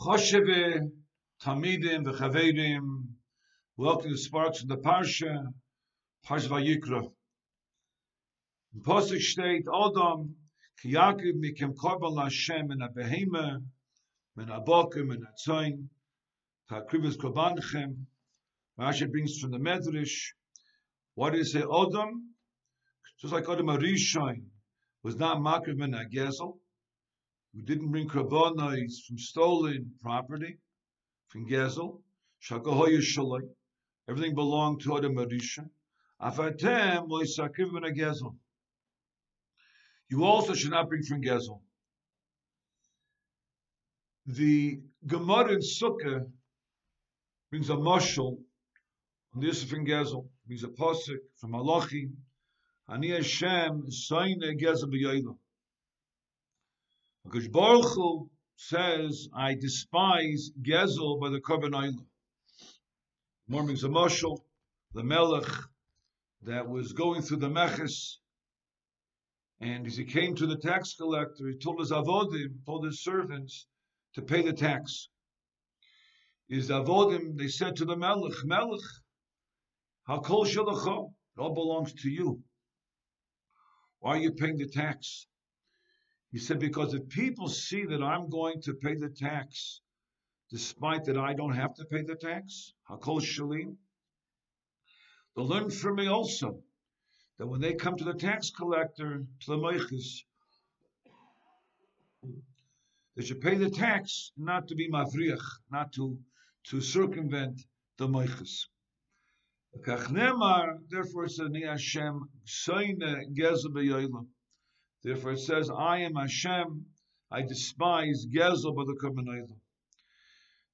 Chosheve, Tamidim, V'chavedim, welcome to Sparks in the Parsha, Parsha Vayikra. In Pasuk steht, Adam, ki Yaakov mikem korban Lashem min ha-behema, min ha-boker, min ha-tzoin, ta-akrivas korbanchem, Rashi brings from the Medrash, what is it, Adam? Just like Adam Arishon was not makriv min ha-gezel, who didn't bring korbanos from stolen property, from Gezel, Shakahoya Shalai, everything belonged to Adam Marisha. Afatem loisakiv min Gezel. You also should not bring from Gezel. The Gemara in Sukkah brings a mushal on this from Gezel, brings a posik from Malachi, Ani Hashem Sayin Gezel b'Yoyla. Because Baruch Hu says, I despise Gezel by the Korban Oila. Morming's a mushal, the Melech that was going through the Meches, and as he came to the tax collector, he told his avodim, told his servants to pay the tax. His avodim, they said to the Melech, Melech, Hakol Shalacho, it all belongs to you. Why are you paying the tax? He said, because if people see that I'm going to pay the tax, despite that I don't have to pay the tax, Hakol Shalim, they'll learn from me also that when they come to the tax collector, to the Meichus, they should pay the tax not to be mavriach, not to, to circumvent the Meichus. Therefore, it says, Ni Hashem, Soine Gezel Therefore, it says, I am Hashem, I despise Gezel by the Korban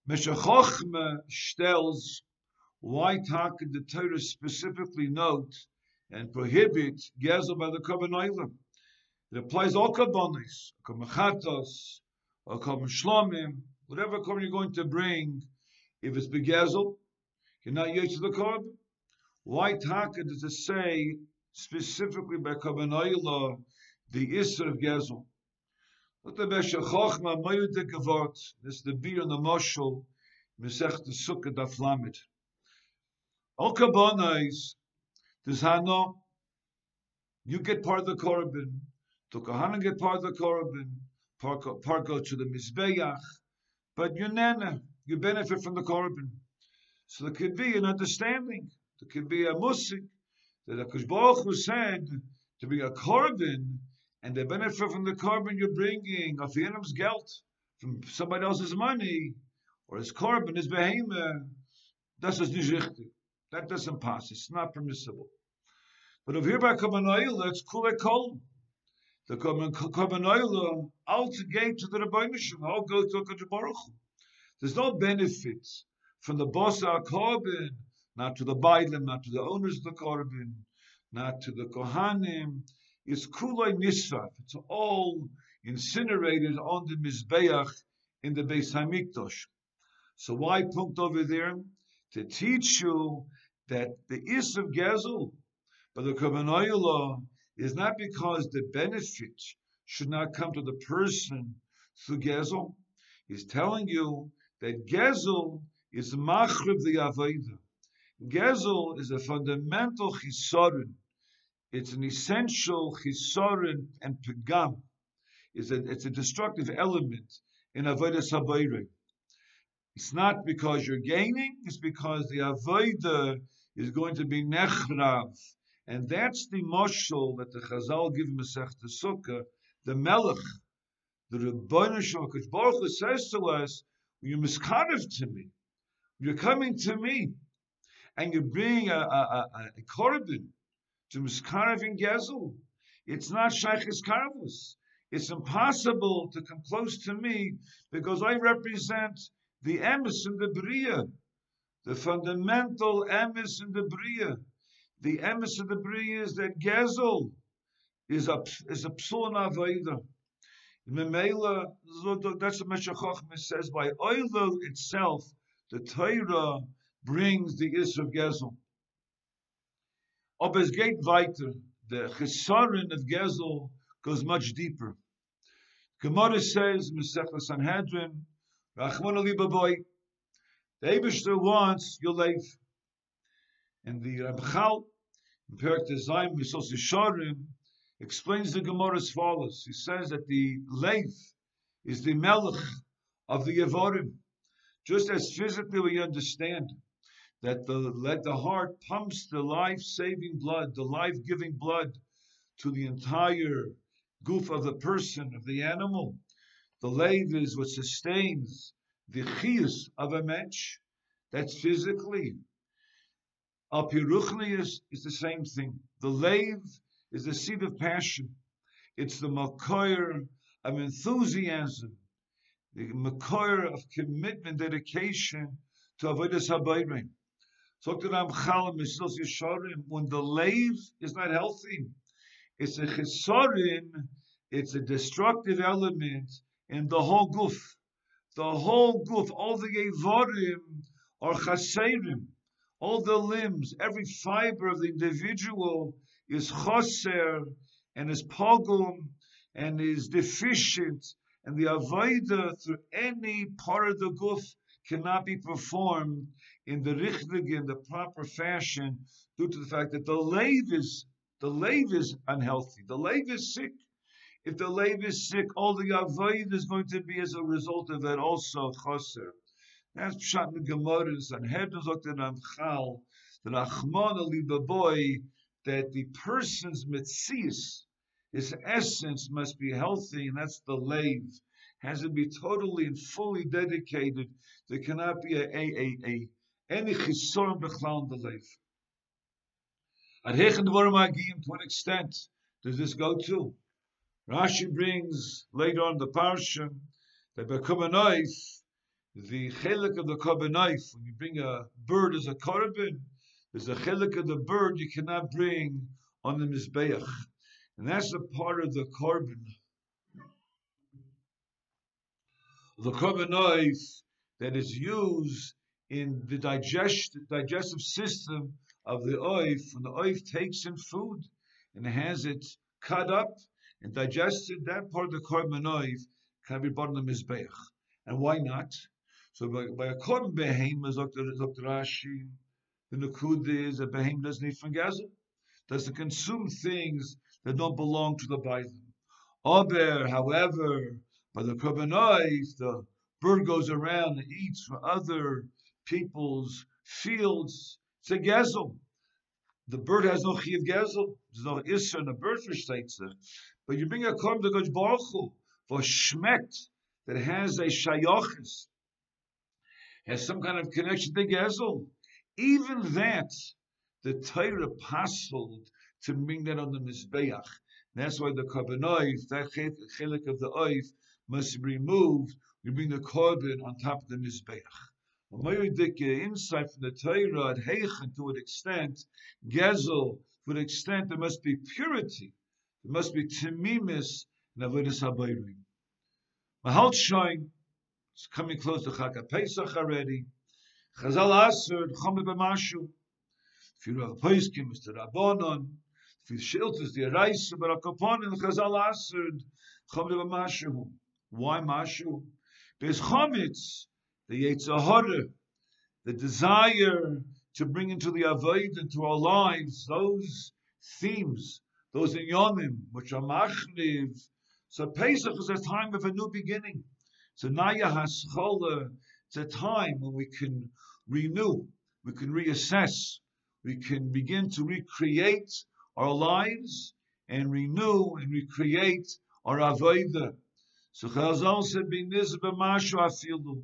Meshech Chochmah stells why talk the Torah specifically note and prohibit Gezel by the Korban It applies all Korbanis, Korban or Korban Shlomim, whatever Korban you're going to bring, if it's Begezel, you're not used to the Korban. Why talk does it say specifically by Korban the Isser of Gezel. What the Besha Chochma Mayude Gavot, this is the beer and the Moshel, Mesech the Sukkah da Flamid. Al this Hano, you get part of the Korban, to Kohanim get part of the Korban, part go to the Mizbeach, but you nana, you benefit from the Korban. So there could be an understanding, there could be a musik, that Akash Baruch Hu said, to be a Korban, and the benefit from the korban you're bringing of Yenam's geld from somebody else's money or his korban, his behemoth, that's just nicht That doesn't pass. It's not permissible. But over here by korban oil, it's kule kol. The korban oil um, all to the Rebbeinu all go to Hakadosh Baruch There's no benefits from the boss of korban, not to the bailim, not to the owners of the korban, not to the kohanim, is kulay nisraf. It's all incinerated on the mizbeach in the Beis Hamikdash. So why punkt over there? To teach you that the is of Gezel, but the Kabbalah is not because the benefit should not come to the person through Gezel. He's telling you that Gezel is machrib the Aveda. Gezel is a fundamental chisaron it's an essential chisorin and pegam. It's a, it's a destructive element in avodah sabayre. It's not because you're gaining; it's because the avodah is going to be nechrav, and that's the moshel that the Chazal give Masech the Sukkah, the Melech, the Rebbeinu Shalom Baruch Hu says to us, "You're miskarev to me. You're coming to me, and you're bringing a, a, a, a korban." To Gezel. It's not Sheikh's Karvus. It's impossible to come close to me because I represent the emes and the Bria, the fundamental emes and the Bria. The emes and the Bria is that Gezel is a is a psul avodah. Memela, that's what Meshach says. By oil itself, the Torah brings the Is of Gezel. Aber es geht weiter. The chesaron of Gezel goes much deeper. Gemara says, Mesechah Sanhedrin, Rachman Ali Baboy. The Eibishter wants your life. And the Ramchal, in Perak Design, Mesilas Yesharim, explains the Gemara as follows. He says that the life is the melech of the Yevorim. Just as physically we understand that the let the heart pumps the life-saving blood, the life-giving blood to the entire goof of the person, of the animal. The lave is what sustains the chiyus of a mensch. That's physically. Al is, is the same thing. The lave is the seed of passion. It's the makoyer of enthusiasm, the makoyer of commitment, dedication to avodas habayrim. So when the lave is not healthy, it's a chesarim, it's a destructive element in the whole goof. The whole goof, all the evorim are chaserim. All the limbs, every fiber of the individual is choser and is pogum and is deficient, and the avodah through any part of the goof cannot be performed in the richtige, in the proper fashion, due to the fact that the lave is the lave is unhealthy. The lave is sick. If the lave is sick, all the avoid is going to be as a result of that also choser. That's pshat the Gemara and Sanhedrin at Amchal, the Rachman Ali boy that the person's mitzias, his essence must be healthy, and that's the lave. Has to be totally and fully dedicated. There cannot be a, a, a, a any chisorim bechlal in the lave. At Hechen Dvorim to what extent does this go to? Rashi brings later on the parsha that knife, the chelik of the knife, when you bring a bird as a korban, there's a chelik of the bird you cannot bring on the mizbeach, and that's a part of the korban. The knife that is used in the digest, digestive system of the oif, when the oif takes in food and has it cut up and digested, that part of the korban can be brought in the mizbeach. And why not? So by, a korban behem, as Dr. Rashi, the nukud is a behem doesn't eat from gazel, doesn't consume things that don't belong to the baisim. Ober, however, by the korban the bird goes around and eats from other people's fields it's a gezel. The bird has no chiv gezel. There's no isser in the bird there. But you bring a korban to Gosh Baruch Hu for shmekt that has a shayochis, has some kind of connection to gezel. Even that, the Torah apostled to bring that on the mizbeach. That's why the korban that chelik of the oif, must be removed. We bring the korban on top of the mizbeach. A moedik uh, insight from the Torah at Heichen to an extent, Gezel, to an extent there must be purity, there must be timimis in Avodah Habayrim. Mahal Shoin, it's coming close to Chag Pesach already. Chazal Aser, Chome B'mashu. If you have Poiskim, Mr. Rabbonon, if you shilt is the Reise, Barakoponin, Chazal Aser, Chome B'mashu. Why Mashu? There's Chomitz, the Yetzirah, the desire to bring into the Avoid, into our lives, those themes, those inyonim, which are machniv. So Pesach is a time of a new beginning. So Naya Haschola, it's a time when we can renew, we can reassess, we can begin to recreate our lives and renew and recreate our Avodah. So Chazal said, "Be mashu afilu."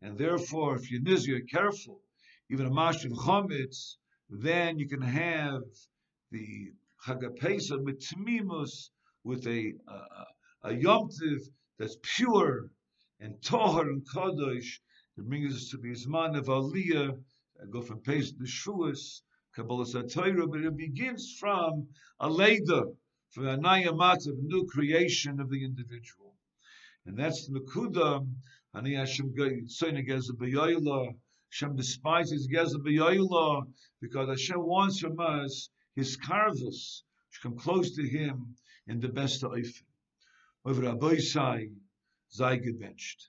And therefore, if you niz, you're careful, even a mashim chometz, then you can have the chagapesa with tmimus, with a, a, yomtiv that's pure and tohar and kadosh, that brings us to the Isman of Aliyah, go from Pesach to Shuas, Kabbalah Satayra, but it begins from a Leda, from a Nayamat of new creation of the individual. And that's the Nakuda Ani Hashem Tzoyne Gezer B'Yoyla. Hashem despises Gezer B'Yoyla because Hashem wants from us His karvus to come close to Him in the best of Over Rabbi Sai, Zay gebenched.